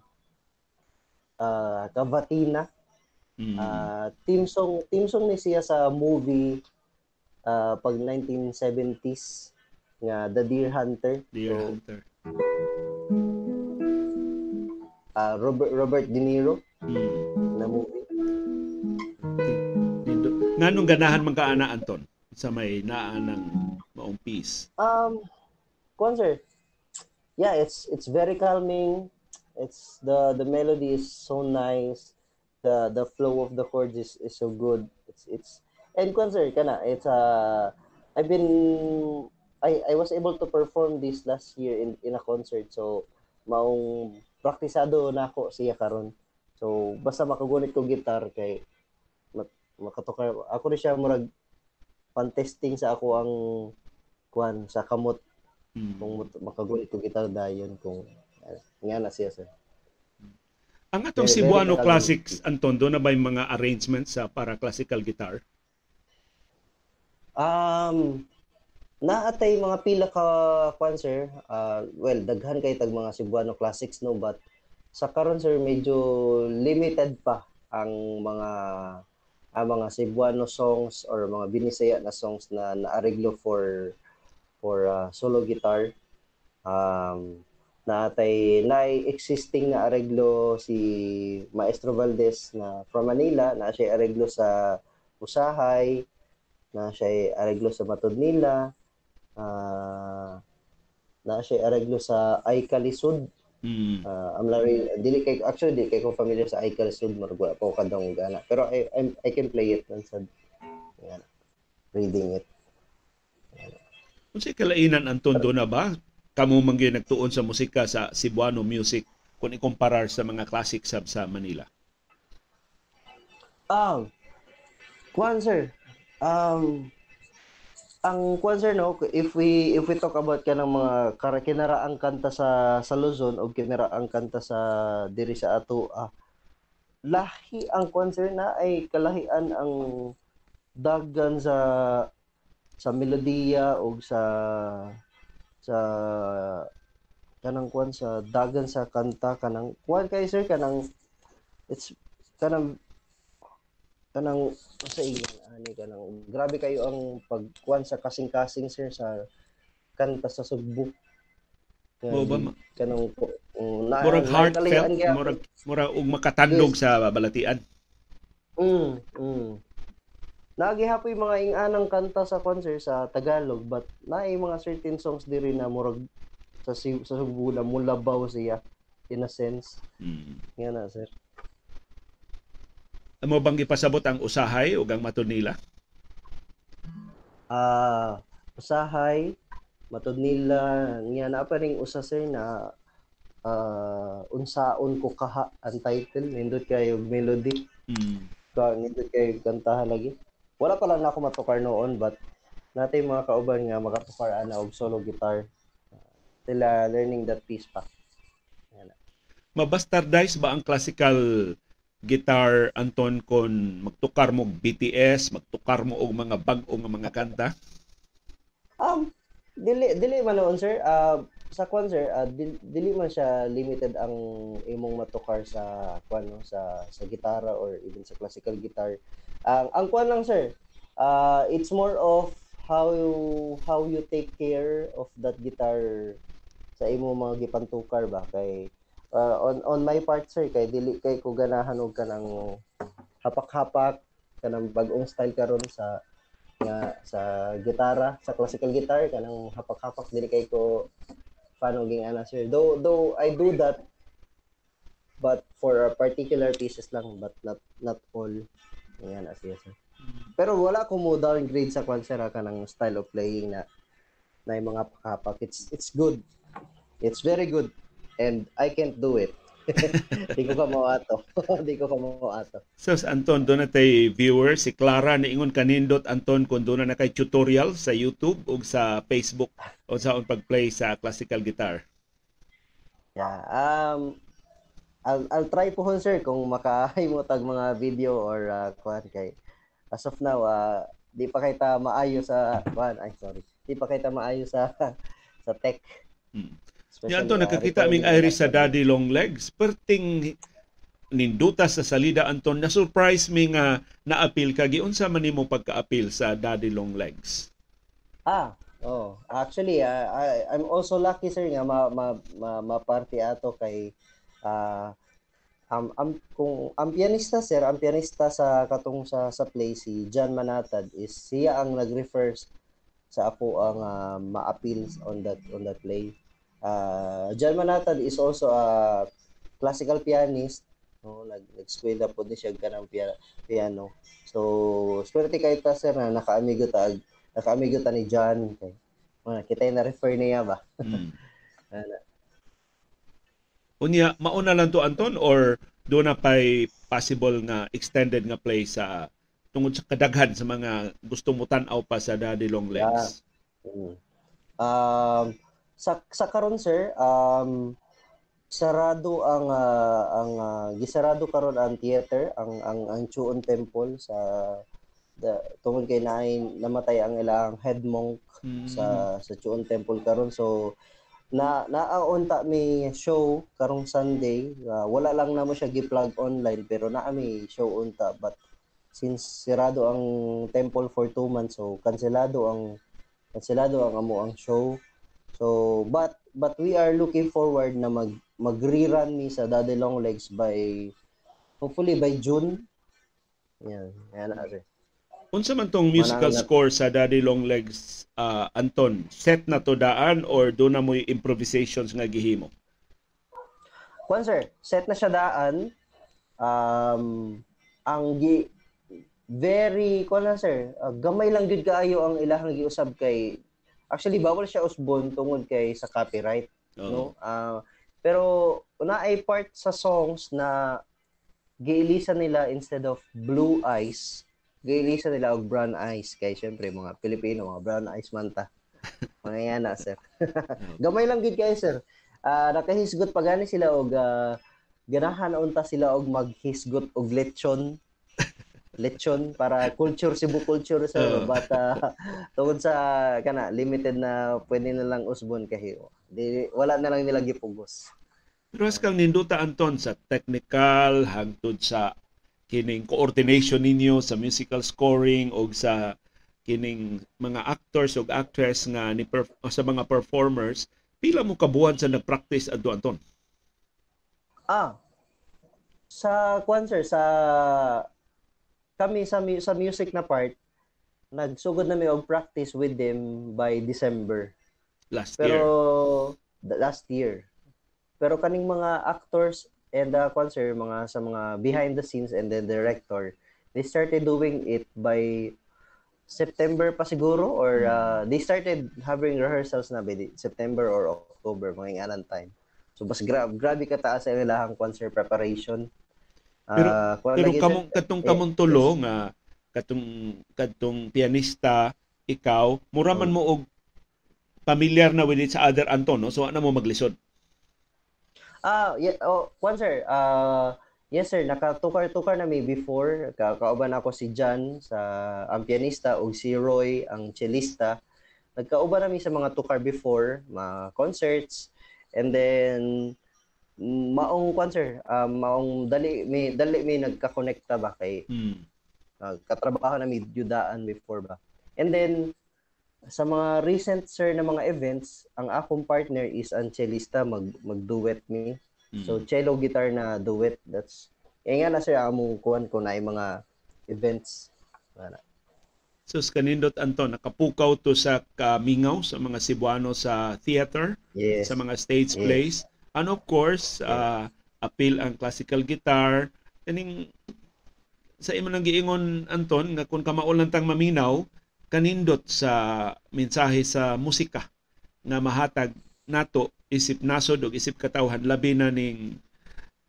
ah, Cavatina. mm. Ah, team song, team song ni siya sa movie, ah, pag 1970s, nga The Deer Hunter. Dear So, Hunter ah, Robert, Robert De Niro mm. na movie. Nganong ganahan man ka ana Anton sa may naa ng maong piece Um, kwan sir, yeah, it's it's very calming. It's the the melody is so nice. The the flow of the chords is, is so good. It's it's and kwan sir, kana it's uh I've been I I was able to perform this last year in in a concert. So maong praktisado na ako siya karon. So basta makagunit ko gitar kay mak- makatukar ako ni siya murag pan-testing sa ako ang kuan sa kamot Mm. kung makagunit ko gitar dayon kung uh, nga na siya sir. ang atong Very, very Cebuano calming. classics Anton do na ba yung mga arrangements sa para classical guitar Um naatay mga pila ka kuan sir. Uh, well, daghan kay tag mga Cebuano classics no but sa karon sir medyo limited pa ang mga ang mga Cebuano songs or mga binisaya na songs na naareglo for for uh, solo guitar. Um, naatay na existing na areglo si Maestro Valdez na from Manila na siya areglo sa Usahay na siya areglo sa Matod nila ah na siya areglo sa Ay Kalisod Mm. Uh, I'm not really, dili kay actually di kay ko familiar sa Aikal Sud murag wala po kadong gana. Pero I I'm, I can play it man sa yan, reading it. Unsay kalainan Anton do na ba? Kamo man gyud nagtuon sa musika sa Cebuano music kung ikumparar sa mga classic sub sa Manila. Ah, kuan sir. Um, ang kuan sir no, if we if we talk about kanang mga kara kinaraang kanta sa sa Luzon o kinaraang kanta sa diri sa ato ah, lahi ang sir na ay kalahian ang daggan sa sa melodiya o sa sa kanang kuan sa dagan sa kanta kanang kuan kay sir kanang it's kanang kanang sa ingon ani kanang grabe kayo ang pagkuan sa kasing-kasing sir sa kanta sa Sugbo. Mo ba kanang um, na, murag heartfelt, murag murag og makatandog sa balatian. Mm, mm. Nagihapoy mga inganang kanta sa concert sa Tagalog but naay mga certain songs diri na murag sa sa Sugbo na mulabaw siya in a sense. Mm. Nga na sir. Amo bang ipasabot ang usahay ug ang matud nila? Ah, usahay matud nila niya na pa ring usa sir na ah, unsaon ko kaha ang title. Nindot kayo melody. Mm. ka nindot kayo og kantahan lagi wala pa lang ako matukar noon but natay mga kauban nga makatukar ana og solo guitar. Sila learning that piece pa. Mabastardize ba ang classical guitar Anton kon magtukar mo BTS, magtukar mo og mga bag-o nga mga kanta? Um, dili dili man noon sir. Uh, sa kwan sir, ah, dili, dili man siya limited ang imong matukar sa kwan no, sa sa gitara or even sa classical guitar. Ang ang kwan lang sir, uh, it's more of how you how you take care of that guitar sa imong mga gipantukar ba kay uh, on on my part sir kay dili kay ko ganahan og kanang hapak-hapak kanang bag-ong style karon sa nga sa gitara sa classical guitar kanang hapak-hapak dili kay ko paano ging ana sir. Though though I do that but for particular pieces lang but not not all. Yan as yes sir. Pero wala ko mo downgrade sa kwan sir ka ng style of playing na na yung mga hapak it's it's good. It's very good and I can't do it di ko ka mo ato di ko ka mo ato So, Anton, doon na tay viewer, si Clara, niingon kanindot, Anton, kung doon na kay tutorial sa YouTube o sa Facebook o sa pag-play sa classical guitar. Yeah. Um I'll I'll try po hon sir kung makahimutag mga video or uh, kuan kay as of now uh, di pa kay ta maayo sa kuan ay sorry. Di pa kay ta maayo sa sa tech. Hmm. Especially, Yan to, uh, nakakita recording ming Iris sa Daddy Long Legs. Perting ninduta sa salida, Anton, na-surprise mi nga na-appeal ka. Giunsa man nimo pagka-appeal sa Daddy Long Legs? Ah, oh. Actually, uh, I, I'm also lucky sir nga ma ma, ma, ma-party ato kay ah am am kung ang pianista sir, ang pianista sa katong sa sa play si John Manatad is siya ang nag-refer sa ako ang ah, ma-appeal on that on that play. Uh, John Manatad is also a classical pianist. No, nag nag-eskwela po din siya kanang pia- piano. So, swerte kay ta sir na nakaamigo ta nakaamigo ta ni John kay Wala, kita na refer niya ba? Ano? Unya, mauna lang to, Anton, or doon na pa'y possible nga extended nga play sa tungod sa kadaghan sa mga gusto mo tanaw pa sa Daddy Long Legs? Mm. Um, sa sa karon sir, um sarado ang ah, ang ah, gisarado karon ang theater, ang ang ang Chuon Temple sa the, tungod kay naay namatay ang ilang head monk Hmm. sa sa Chuon Temple karon. So na naaunta mi show karong Sunday Ah, wala lang namo siya gi-plug online pero naa mi show unta. But since sirado ang temple for two months so kanselado ang kanselado ang amo ang show so but but we are looking forward na mag mag-rerun mi sa Daddy Long Legs by hopefully by June yan yan na sir Unsa man tong musical Manang- score sa Daddy Long Legs, ah, Anton? Set na to daan or doon na mo improvisations nga gihimo? kuan sir, set na siya daan. Um, ang gi, very lang sir, uh, gamay lang gud kaayo ang ilahang giusab kay actually bawal siya usbon tungod kay sa copyright, Oo. no? Ah, pero una ay part sa songs na giilisan nila instead of blue eyes, giilisan nila og brown eyes kay syempre mga Pilipino mga brown eyes man ta. Mga yan na sir. Gamay lang gid kay sir. Ah, nakahisgot pa gani sila og ah, ganahan unta sila og maghisgot og lechon lechon para culture Cebu culture sa Oo. but tungod sa kana limited na pwede na lang usbon kay di wala na lang nila gipugos. Pero as kang ninduta Anton sa technical hangtod sa kining coordination ninyo sa musical scoring o sa kining mga actors o actress nga ni perf- sa mga performers pila mo kabuhan sa nagpractice adto Anton Ah. Sa sir, sa kami sa sa music na part, nagsugod na mi og practice with them by December. last Pero year the last year. Pero kaning mga actors and the kwan sir, mga sa mga behind the scenes and then director, they started doing it by September pa siguro or uh, they started having rehearsals na by September or October mga nganan time. So mas gra- grabe ka taas sa ilahang concert preparation. Pero- Ah, kuwan pero kamong katong kamong tulo nga katong katong pianista ikaw mura man mo og familiar na with it sa other Anton no so ano mo maglisod Ah, yeah, oh, one sir. Ah, yes sir, nakatukar-tukar na mi before. Ka kauban ako si Jan sa ang pianista ug si Roy ang cellista. Nagkauban na mi sa mga tukar before, mga concerts. And then maong kwan sir, ah, maong dali mi dali mi nagka-connecta ba kay hmm. katrabaho na mi judaan before ba. And then sa mga recent sir na mga events, ang akong partner is ang cellista mag mag-duet mi. hmm. So cello guitar na duet that's eh nga na sir among kuan ko na yung mga events. Wala. So kanindot Anton, nakapukaw to sa kamingaw sa mga Cebuano sa theater, Yes. sa mga stage Yes. plays. And of course, uh, appeal ang classical guitar. Kaning sa imo nang giingon Anton nga kung kamaol lang tang maminaw kanindot sa mensahe sa musika nga mahatag nato isip nasod ug isip katawhan labi na ning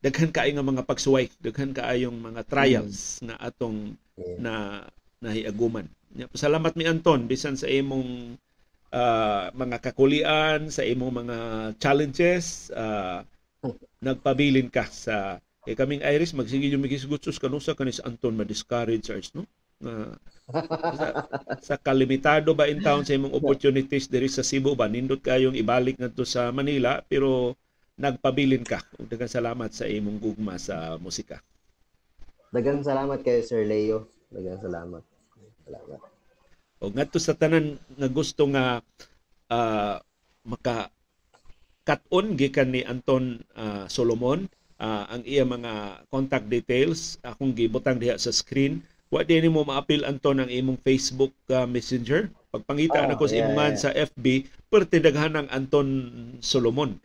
daghan kaay nga mga pagsuway, daghan kaayong mga trials na atong Yeah. na nahiaguman. Ya, Pasalamat mi Anton bisan sa imong ah, mga kakulian, sa imong mga challenges, ah, nagpabilin ka sa kay kaming Iris magsige yung migisgutsos kanusa kanis Anton ma-discourage ours no? Nga sa, sa kalimitado ba in town sa imong opportunities diri sa Cebu ba? Nindot kayong ibalik ngadto sa Manila pero nagpabilin ka. Ug daghang salamat sa imong gugma sa musika. Dagang salamat kay Sir Leo. Dagang salamat. Salamat. O ngadto sa tanan nga gusto nga ah, maka cut-on gikan ni Anton ah, Solomon. Ah, ang iya mga contact details akong gibutang diha sa screen. Wa din mo maapil Anton ang imong Facebook ah, Messenger? Pagpangita Oh, na ko sa yeah, imongan yeah. sa FB perti daghan ang Anton Solomon.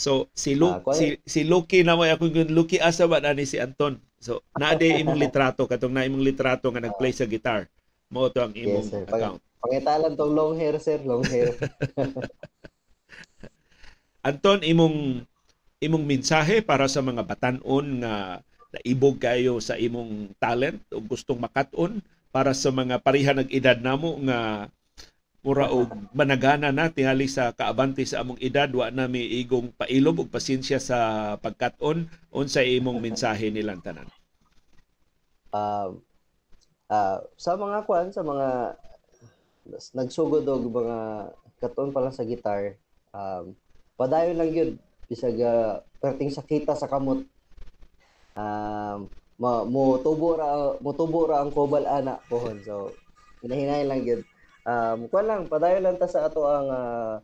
So si Lu, Ah, si si Lucky na mo akong yun, Lucky asa ba na ni si Anton? So naa imong litrato katong na imong litrato nga nagplay sa guitar mo to ang imong Yes, sir. Account Pangitalan tong long hair sir, long hair. Anton, imong imong mensahe para sa mga batanon nga naibog kayo sa imong talent o gustong makat-on para sa mga pareha ng edad namo nga mura og managana na tingali sa kaabante sa among edad wa na mi igong pailob og pasensya sa pagkat-on unsa imong mensahe nilang tanan um, ah, sa mga kwan, sa mga nagsugod og mga katon pa lang sa gitar, um, padayon lang yun. Bisag uh, perting sakita sa kamot. Um, ma, mo tubo ra mo tubo ra ang kobal ana pohon. So hinahinay lang yun. Um, kwan lang, padayon lang ta sa ato ang ah,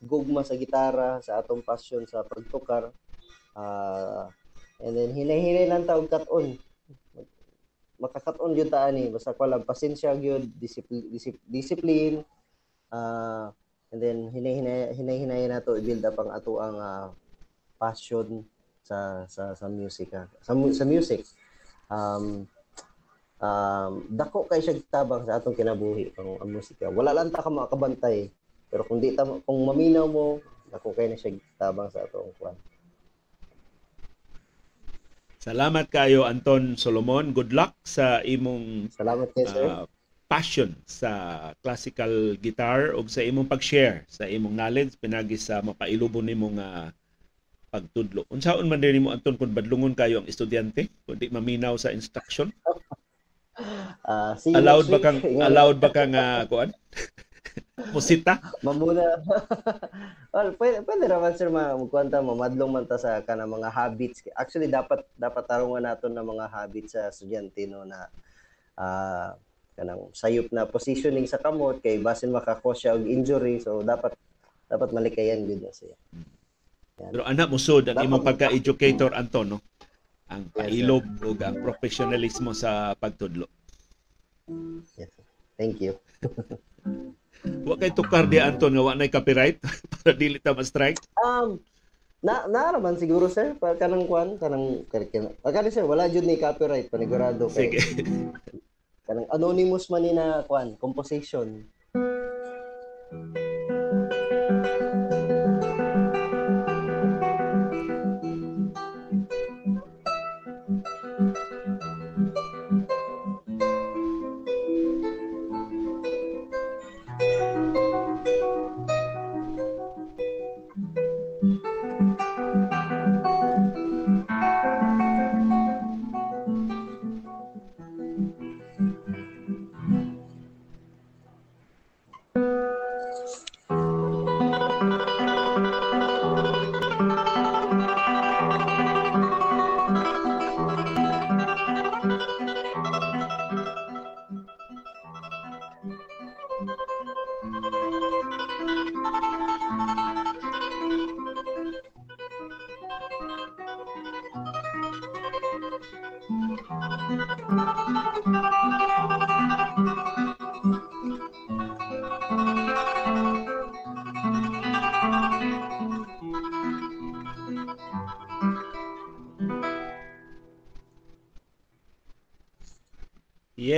gugma sa gitara, sa atong passion sa pagtukar. Ah, and then hinay-hinay lang ta og kat-on makakaton gyud ta ani basta ko lang pasensya gyud discipline discipline ah and then hinay-hinay hinay-hinay nato i-build up ang ato ang ah, passion sa sa sa music ha. Sa mu- sa music. Um um dako kay siya tabang sa atong kinabuhi ang, ang musika. Wala lang ta ka makabantay. Pero kung di ta kung maminaw mo, dako kay na siya tabang sa atong kwan. Salamat kayo Anton Solomon. Good luck sa imong Salamat kay sir. uh, passion sa classical guitar ug sa imong pag-share sa imong knowledge pinagi sa mapailubon nimo nga pagtudlo. Unsaon man din mo Anton kung badlungon kayo ang estudyante kundi maminaw sa instruction? Ah, you Allowed ba kang allowed ba kang uh, kuan? Musita? Mamuna. well, pwede, pwede naman sir ma magkwanta mamadlong man ta sa kana mga habits. Actually dapat dapat tarungan naton ng mga habits sa estudyante no na ah kanang sayop na positioning sa kamot kay basin makakos siya og injury so dapat dapat malikayan gud na siya. Pero anak mo sud ang imong pagka-educator Anton no? Ang Yes, sir. pailob ug ang professionalismo sa pagtudlo. Yes. sir. Thank you. Wa kay tukar di Anton nga wa nay copyright para dili ta ma-strike. Um na naaraman siguro sir pa kanang kwan kanang kanang kanang sir wala jud ni copyright panigurado kay Sige. kanang anonymous man ni na kwan composition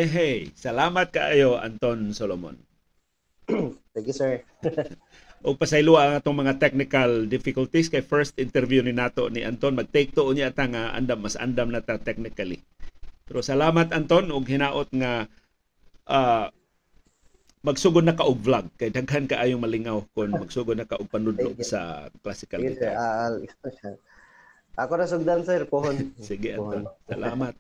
Yehey. Salamat kaayo Anton Solomon. thank you sir O pasaylo ang atong mga technical difficulties kay first interview ni nato ni Anton mag-take to niya ta nga andam mas andam na ta technically. Pero salamat Anton og hinaot nga ah, magsugod na ka og vlog kay daghan kaayong malingaw kon magsugod na ka og panudlo Thank you. sa classical Sige, sir. guitar. Ah, ako na sugdan sir pohon Sige Pohon. Anton. Salamat.